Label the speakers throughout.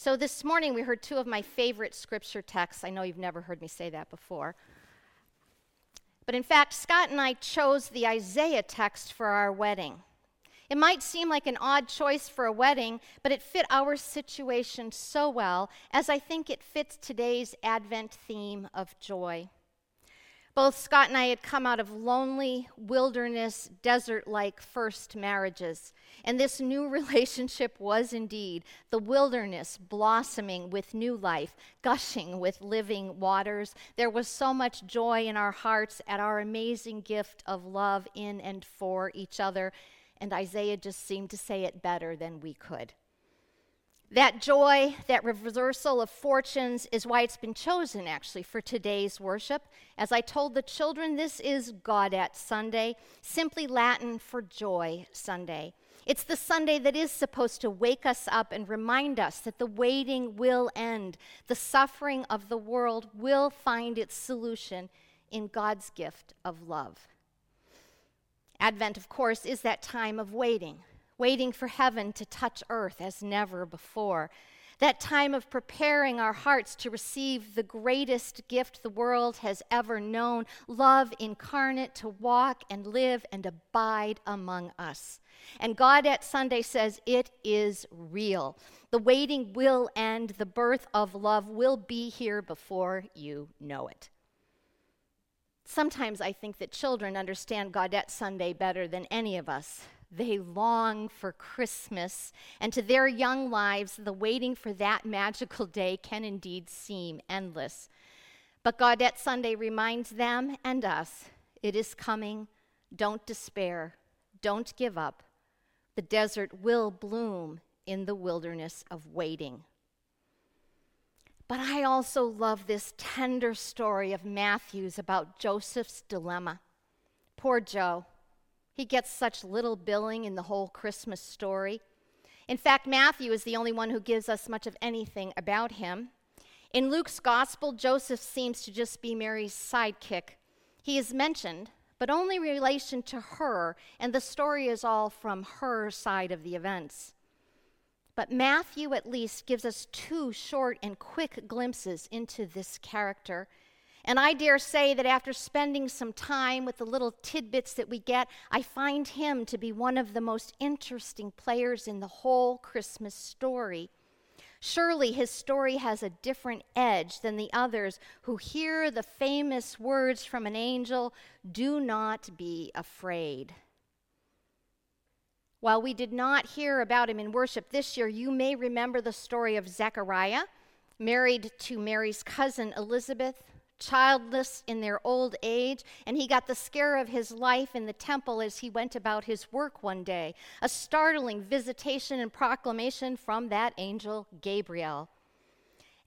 Speaker 1: So this morning we heard two of my favorite scripture texts. I know you've never heard me say that before. But in fact, Scott and I chose the Isaiah text for our wedding. It might seem like an odd choice for a wedding, but it fit our situation so well, as I think it fits today's Advent theme of joy. Both Scott and I had come out of lonely, wilderness, desert like first marriages. And this new relationship was indeed the wilderness blossoming with new life, gushing with living waters. There was so much joy in our hearts at our amazing gift of love in and for each other. And Isaiah just seemed to say it better than we could. That joy, that reversal of fortunes, is why it's been chosen actually for today's worship. As I told the children, this is Gaudete Sunday, simply Latin for Joy Sunday. It's the Sunday that is supposed to wake us up and remind us that the waiting will end. The suffering of the world will find its solution in God's gift of love. Advent, of course, is that time of waiting waiting for heaven to touch earth as never before. That time of preparing our hearts to receive the greatest gift the world has ever known love incarnate to walk and live and abide among us. And Gaudete Sunday says it is real. The waiting will end, the birth of love will be here before you know it. Sometimes I think that children understand Gaudete Sunday better than any of us. They long for Christmas, and to their young lives, the waiting for that magical day can indeed seem endless. But Gaudete Sunday reminds them and us it is coming. Don't despair. Don't give up. The desert will bloom in the wilderness of waiting. But I also love this tender story of Matthew's about Joseph's dilemma. Poor Joe. He gets such little billing in the whole Christmas story. In fact, Matthew is the only one who gives us much of anything about him. In Luke's gospel, Joseph seems to just be Mary's sidekick. He is mentioned, but only in relation to her, and the story is all from her side of the events. But Matthew, at least, gives us two short and quick glimpses into this character. And I dare say that after spending some time with the little tidbits that we get, I find him to be one of the most interesting players in the whole Christmas story. Surely his story has a different edge than the others who hear the famous words from an angel do not be afraid. While we did not hear about him in worship this year, you may remember the story of Zechariah, married to Mary's cousin Elizabeth, childless in their old age, and he got the scare of his life in the temple as he went about his work one day. A startling visitation and proclamation from that angel Gabriel.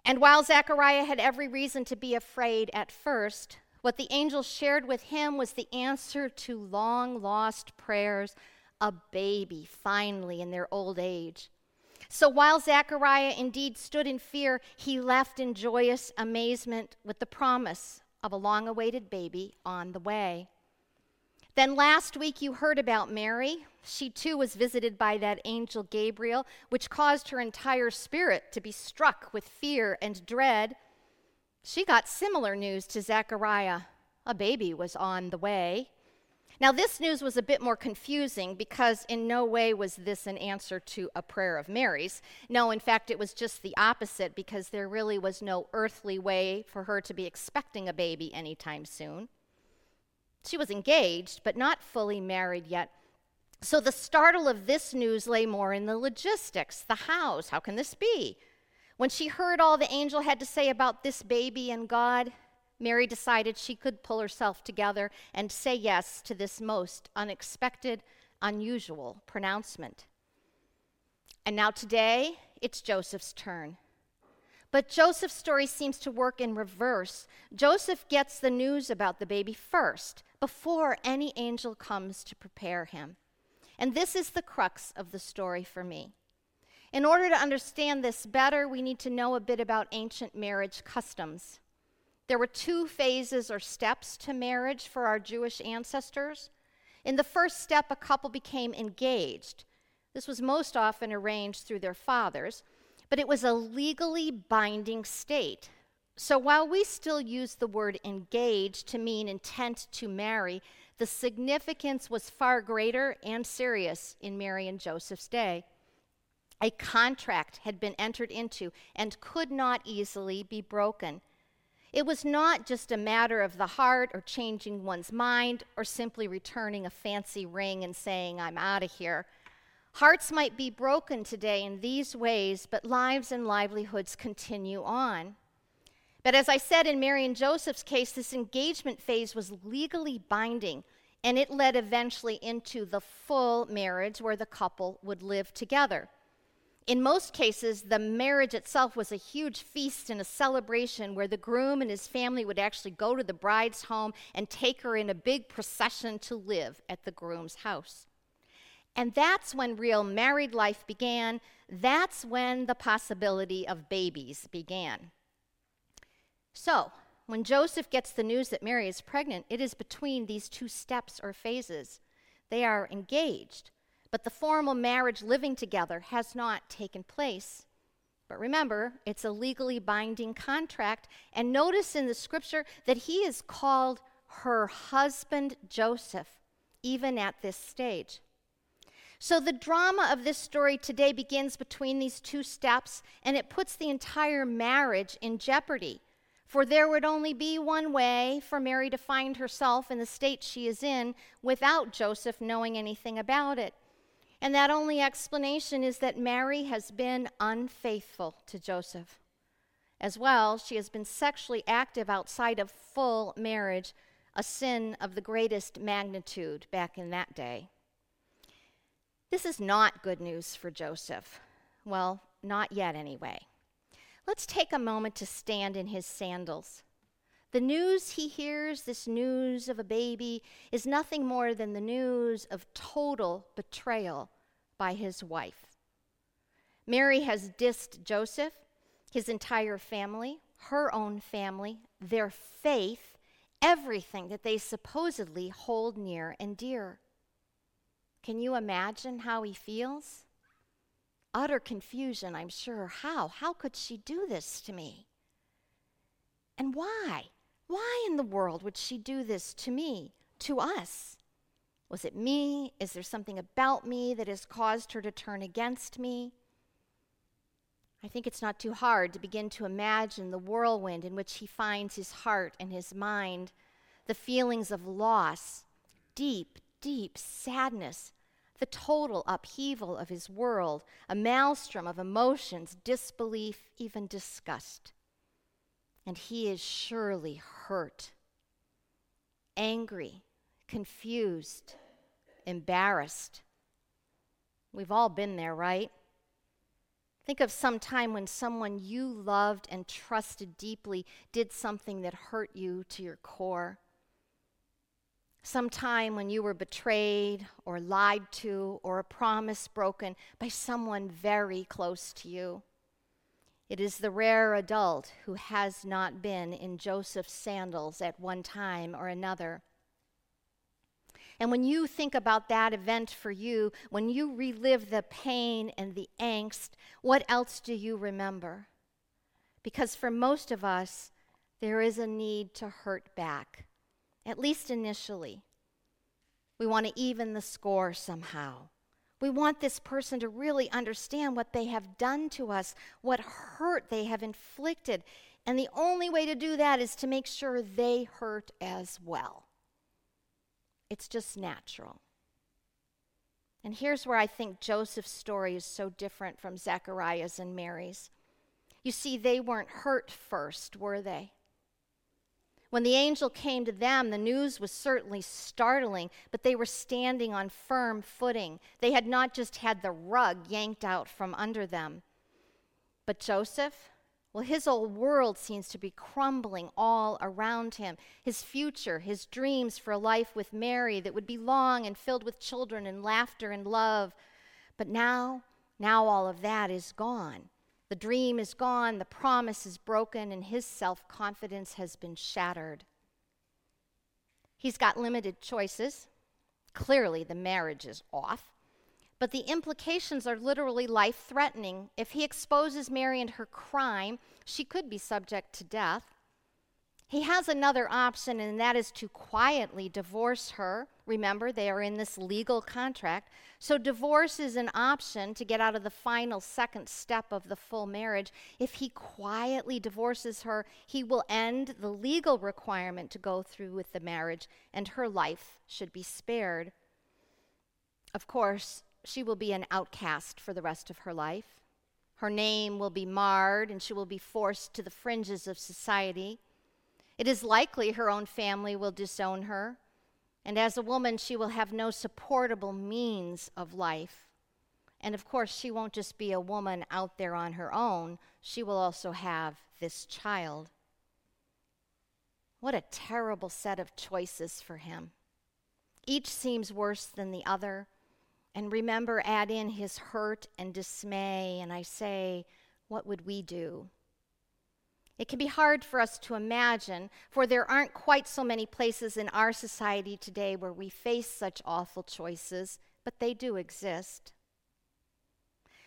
Speaker 1: And while Zechariah had every reason to be afraid at first, what the angel shared with him was the answer to long lost prayers a baby, finally, in their old age. So while Zechariah indeed stood in fear, he left in joyous amazement with the promise of a long awaited baby on the way. Then last week you heard about Mary. She too was visited by that angel Gabriel, which caused her entire spirit to be struck with fear and dread. She got similar news to Zechariah. A baby was on the way. Now, this news was a bit more confusing because in no way was this an answer to a prayer of Mary's. No, in fact, it was just the opposite because there really was no earthly way for her to be expecting a baby anytime soon. She was engaged, but not fully married yet. So the startle of this news lay more in the logistics, the hows. How can this be? When she heard all the angel had to say about this baby and God, Mary decided she could pull herself together and say yes to this most unexpected, unusual pronouncement. And now today, it's Joseph's turn. But Joseph's story seems to work in reverse. Joseph gets the news about the baby first, before any angel comes to prepare him. And this is the crux of the story for me. In order to understand this better, we need to know a bit about ancient marriage customs. There were two phases or steps to marriage for our Jewish ancestors. In the first step, a couple became engaged. This was most often arranged through their fathers. but it was a legally binding state. So while we still use the word engaged to mean intent to marry, the significance was far greater and serious in Mary and Joseph's day. A contract had been entered into and could not easily be broken. It was not just a matter of the heart or changing one's mind or simply returning a fancy ring and saying, I'm out of here. Hearts might be broken today in these ways, but lives and livelihoods continue on. But as I said in Mary and Joseph's case, this engagement phase was legally binding, and it led eventually into the full marriage where the couple would live together. In most cases, the marriage itself was a huge feast and a celebration where the groom and his family would actually go to the bride's home and take her in a big procession to live at the groom's house. And that's when real married life began. That's when the possibility of babies began. So, when Joseph gets the news that Mary is pregnant, it is between these two steps or phases. They are engaged, but the formal marriage living together has not taken place. But remember, it's a legally binding contract. And notice in the scripture that he is called her husband Joseph, even at this stage. So the drama of this story today begins between these two steps, and it puts the entire marriage in jeopardy. For there would only be one way for Mary to find herself in the state she is in without Joseph knowing anything about it. And that only explanation is that Mary has been unfaithful to Joseph. As well, she has been sexually active outside of full marriage, a sin of the greatest magnitude back in that day. This is not good news for Joseph. Well, not yet, anyway. Let's take a moment to stand in his sandals. The news he hears, this news of a baby, is nothing more than the news of total betrayal by his wife. Mary has dissed Joseph, his entire family, her own family, their faith, everything that they supposedly hold near and dear. Can you imagine how he feels? Utter confusion, I'm sure. How? How could she do this to me? And why? Why in the world would she do this to me, to us? Was it me? Is there something about me that has caused her to turn against me? I think it's not too hard to begin to imagine the whirlwind in which he finds his heart and his mind, the feelings of loss, deep, deep sadness, the total upheaval of his world, a maelstrom of emotions, disbelief, even disgust. And he is surely hurt, angry, confused, embarrassed. We've all been there, right? Think of some time when someone you loved and trusted deeply did something that hurt you to your core some time when you were betrayed or lied to or a promise broken by someone very close to you. It is the rare adult who has not been in Joseph's sandals at one time or another. And when you think about that event for you, when you relive the pain and the angst, what else do you remember? Because for most of us, there is a need to hurt back at least initially. We want to even the score somehow. We want this person to really understand what they have done to us, what hurt they have inflicted. And the only way to do that is to make sure they hurt as well. It's just natural. And here's where I think Joseph's story is so different from Zechariah's and Mary's. You see, they weren't hurt first, were they? When the angel came to them, the news was certainly startling, but they were standing on firm footing. They had not just had the rug yanked out from under them. But Joseph, well, his old world seems to be crumbling all around him. His future, his dreams for a life with Mary that would be long and filled with children and laughter and love. But now, now all of that is gone. The dream is gone, the promise is broken, and his self confidence has been shattered. He's got limited choices. Clearly, the marriage is off. but the implications are literally life threatening. If he exposes Mary and her crime, she could be subject to death. He has another option, and that is to quietly divorce her. Remember, they are in this legal contract. So, divorce is an option to get out of the final second step of the full marriage. If he quietly divorces her, he will end the legal requirement to go through with the marriage, and her life should be spared. Of course, she will be an outcast for the rest of her life. Her name will be marred, and she will be forced to the fringes of society. It is likely her own family will disown her, and as a woman, she will have no supportable means of life. And of course, she won't just be a woman out there on her own, she will also have this child. What a terrible set of choices for him. Each seems worse than the other. And remember, add in his hurt and dismay, and I say, what would we do? It can be hard for us to imagine, for there aren't quite so many places in our society today where we face such awful choices, but they do exist.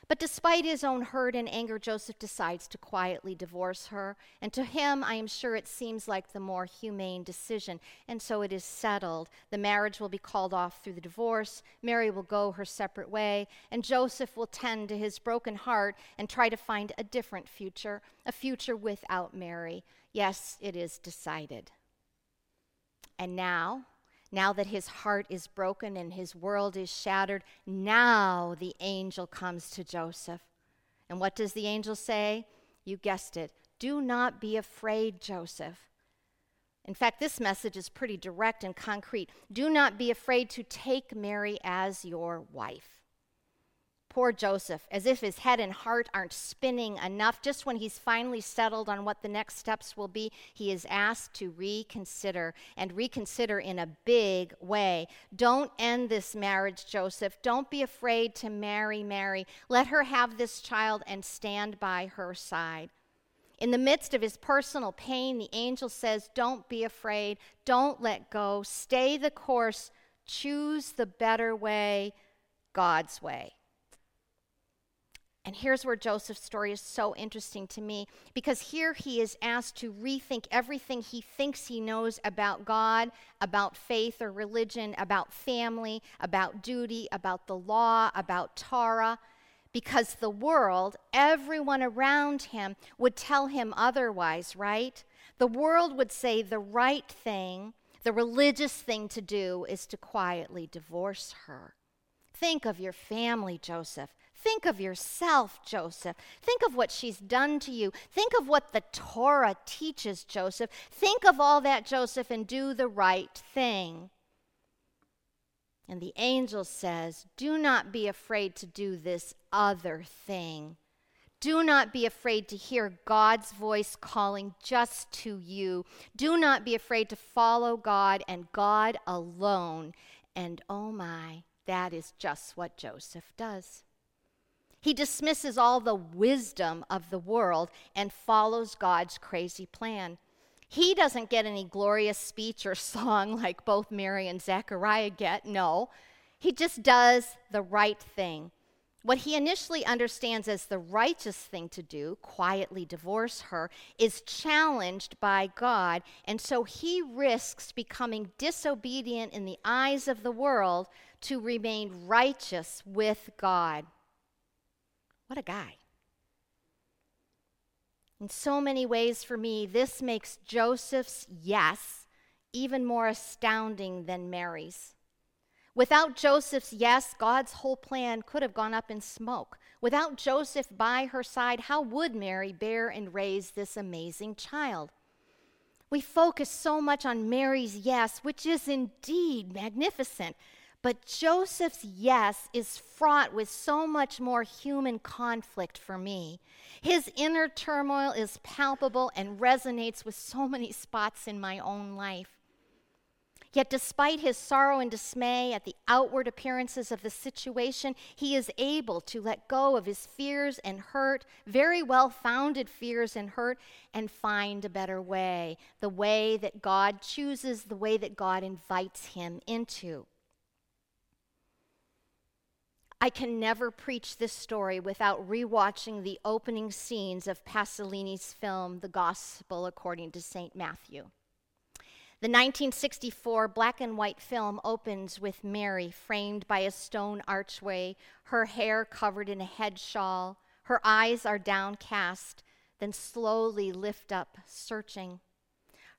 Speaker 1: But despite his own hurt and anger, Joseph decides to quietly divorce her. And to him, I am sure it seems like the more humane decision. And so it is settled. The marriage will be called off through the divorce. Mary will go her separate way. And Joseph will tend to his broken heart and try to find a different future, a future without Mary. Yes, it is decided. And now, now that his heart is broken and his world is shattered, now the angel comes to Joseph. And what does the angel say? You guessed it. Do not be afraid, Joseph. In fact, this message is pretty direct and concrete. Do not be afraid to take Mary as your wife. Poor Joseph, as if his head and heart aren't spinning enough. Just when he's finally settled on what the next steps will be, he is asked to reconsider and reconsider in a big way. Don't end this marriage, Joseph. Don't be afraid to marry Mary. Let her have this child and stand by her side. In the midst of his personal pain, the angel says, Don't be afraid. Don't let go. Stay the course. Choose the better way, God's way. And here's where Joseph's story is so interesting to me because here he is asked to rethink everything he thinks he knows about God, about faith or religion, about family, about duty, about the law, about Torah, because the world, everyone around him, would tell him otherwise, right? The world would say the right thing, the religious thing to do is to quietly divorce her. Think of your family, Joseph. Think of yourself, Joseph. Think of what she's done to you. Think of what the Torah teaches, Joseph. Think of all that, Joseph, and do the right thing. And the angel says, Do not be afraid to do this other thing. Do not be afraid to hear God's voice calling just to you. Do not be afraid to follow God and God alone. And oh my, that is just what Joseph does. He dismisses all the wisdom of the world and follows God's crazy plan. He doesn't get any glorious speech or song like both Mary and Zechariah get. No, he just does the right thing. What he initially understands as the righteous thing to do, quietly divorce her, is challenged by God, and so he risks becoming disobedient in the eyes of the world to remain righteous with God. What a guy. In so many ways, for me, this makes Joseph's yes even more astounding than Mary's. Without Joseph's yes, God's whole plan could have gone up in smoke. Without Joseph by her side, how would Mary bear and raise this amazing child? We focus so much on Mary's yes, which is indeed magnificent. But Joseph's yes is fraught with so much more human conflict for me. His inner turmoil is palpable and resonates with so many spots in my own life. Yet, despite his sorrow and dismay at the outward appearances of the situation, he is able to let go of his fears and hurt, very well founded fears and hurt, and find a better way the way that God chooses, the way that God invites him into. I can never preach this story without rewatching the opening scenes of Pasolini's film, The Gospel According to St. Matthew. The 1964 black and white film opens with Mary framed by a stone archway, her hair covered in a head shawl. Her eyes are downcast, then slowly lift up, searching.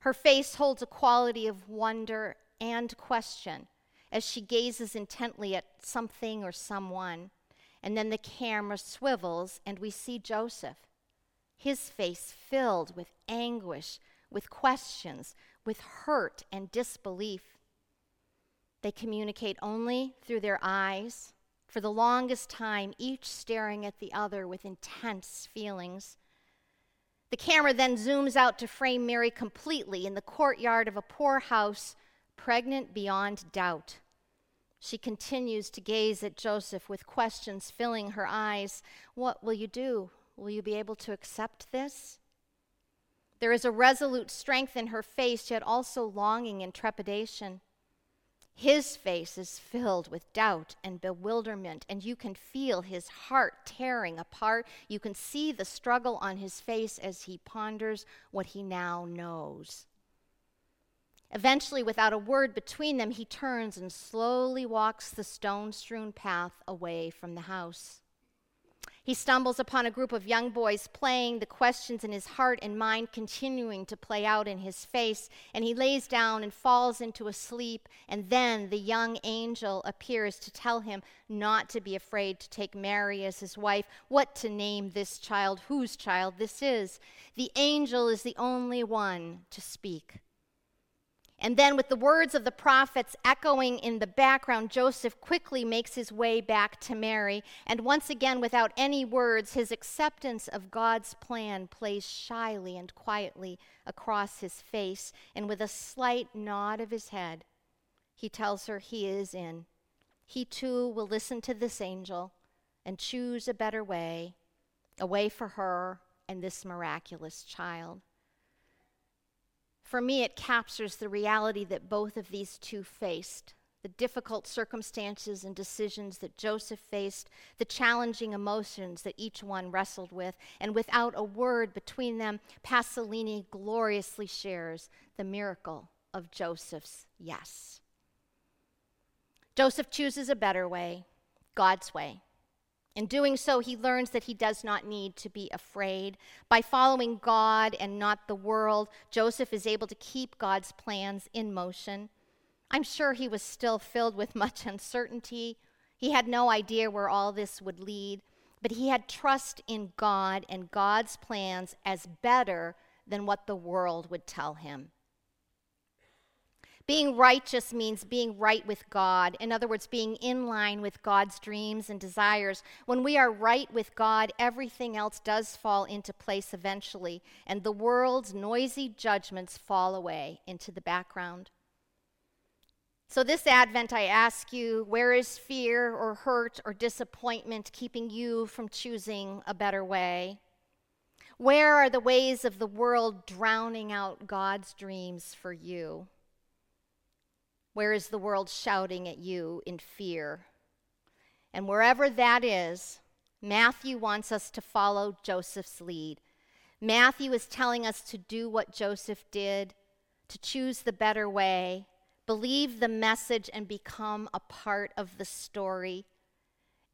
Speaker 1: Her face holds a quality of wonder and question as she gazes intently at something or someone. And then the camera swivels, and we see Joseph, his face filled with anguish, with questions, with hurt and disbelief. They communicate only through their eyes, for the longest time, each staring at the other with intense feelings. The camera then zooms out to frame Mary completely in the courtyard of a poor house, pregnant beyond doubt. She continues to gaze at Joseph with questions filling her eyes. What will you do? Will you be able to accept this? There is a resolute strength in her face, yet also longing and trepidation. His face is filled with doubt and bewilderment, and you can feel his heart tearing apart. You can see the struggle on his face as he ponders what he now knows. Eventually, without a word between them, he turns and slowly walks the stone strewn path away from the house. He stumbles upon a group of young boys playing, the questions in his heart and mind continuing to play out in his face, and he lays down and falls into a sleep. And then the young angel appears to tell him not to be afraid to take Mary as his wife, what to name this child, whose child this is. The angel is the only one to speak. And then, with the words of the prophets echoing in the background, Joseph quickly makes his way back to Mary. And once again, without any words, his acceptance of God's plan plays shyly and quietly across his face. And with a slight nod of his head, he tells her he is in. He too will listen to this angel and choose a better way, a way for her and this miraculous child. For me, it captures the reality that both of these two faced the difficult circumstances and decisions that Joseph faced, the challenging emotions that each one wrestled with, and without a word between them, Pasolini gloriously shares the miracle of Joseph's yes. Joseph chooses a better way, God's way. In doing so, he learns that he does not need to be afraid. By following God and not the world, Joseph is able to keep God's plans in motion. I'm sure he was still filled with much uncertainty. He had no idea where all this would lead, but he had trust in God and God's plans as better than what the world would tell him. Being righteous means being right with God. In other words, being in line with God's dreams and desires. When we are right with God, everything else does fall into place eventually, and the world's noisy judgments fall away into the background. So, this Advent, I ask you, where is fear or hurt or disappointment keeping you from choosing a better way? Where are the ways of the world drowning out God's dreams for you? Where is the world shouting at you in fear? And wherever that is, Matthew wants us to follow Joseph's lead. Matthew is telling us to do what Joseph did, to choose the better way, believe the message, and become a part of the story.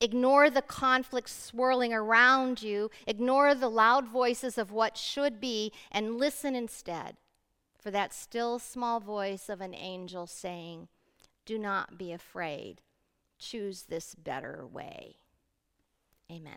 Speaker 1: Ignore the conflicts swirling around you, ignore the loud voices of what should be, and listen instead for that still small voice of an angel saying, Do not be afraid. Choose this better way. Amen.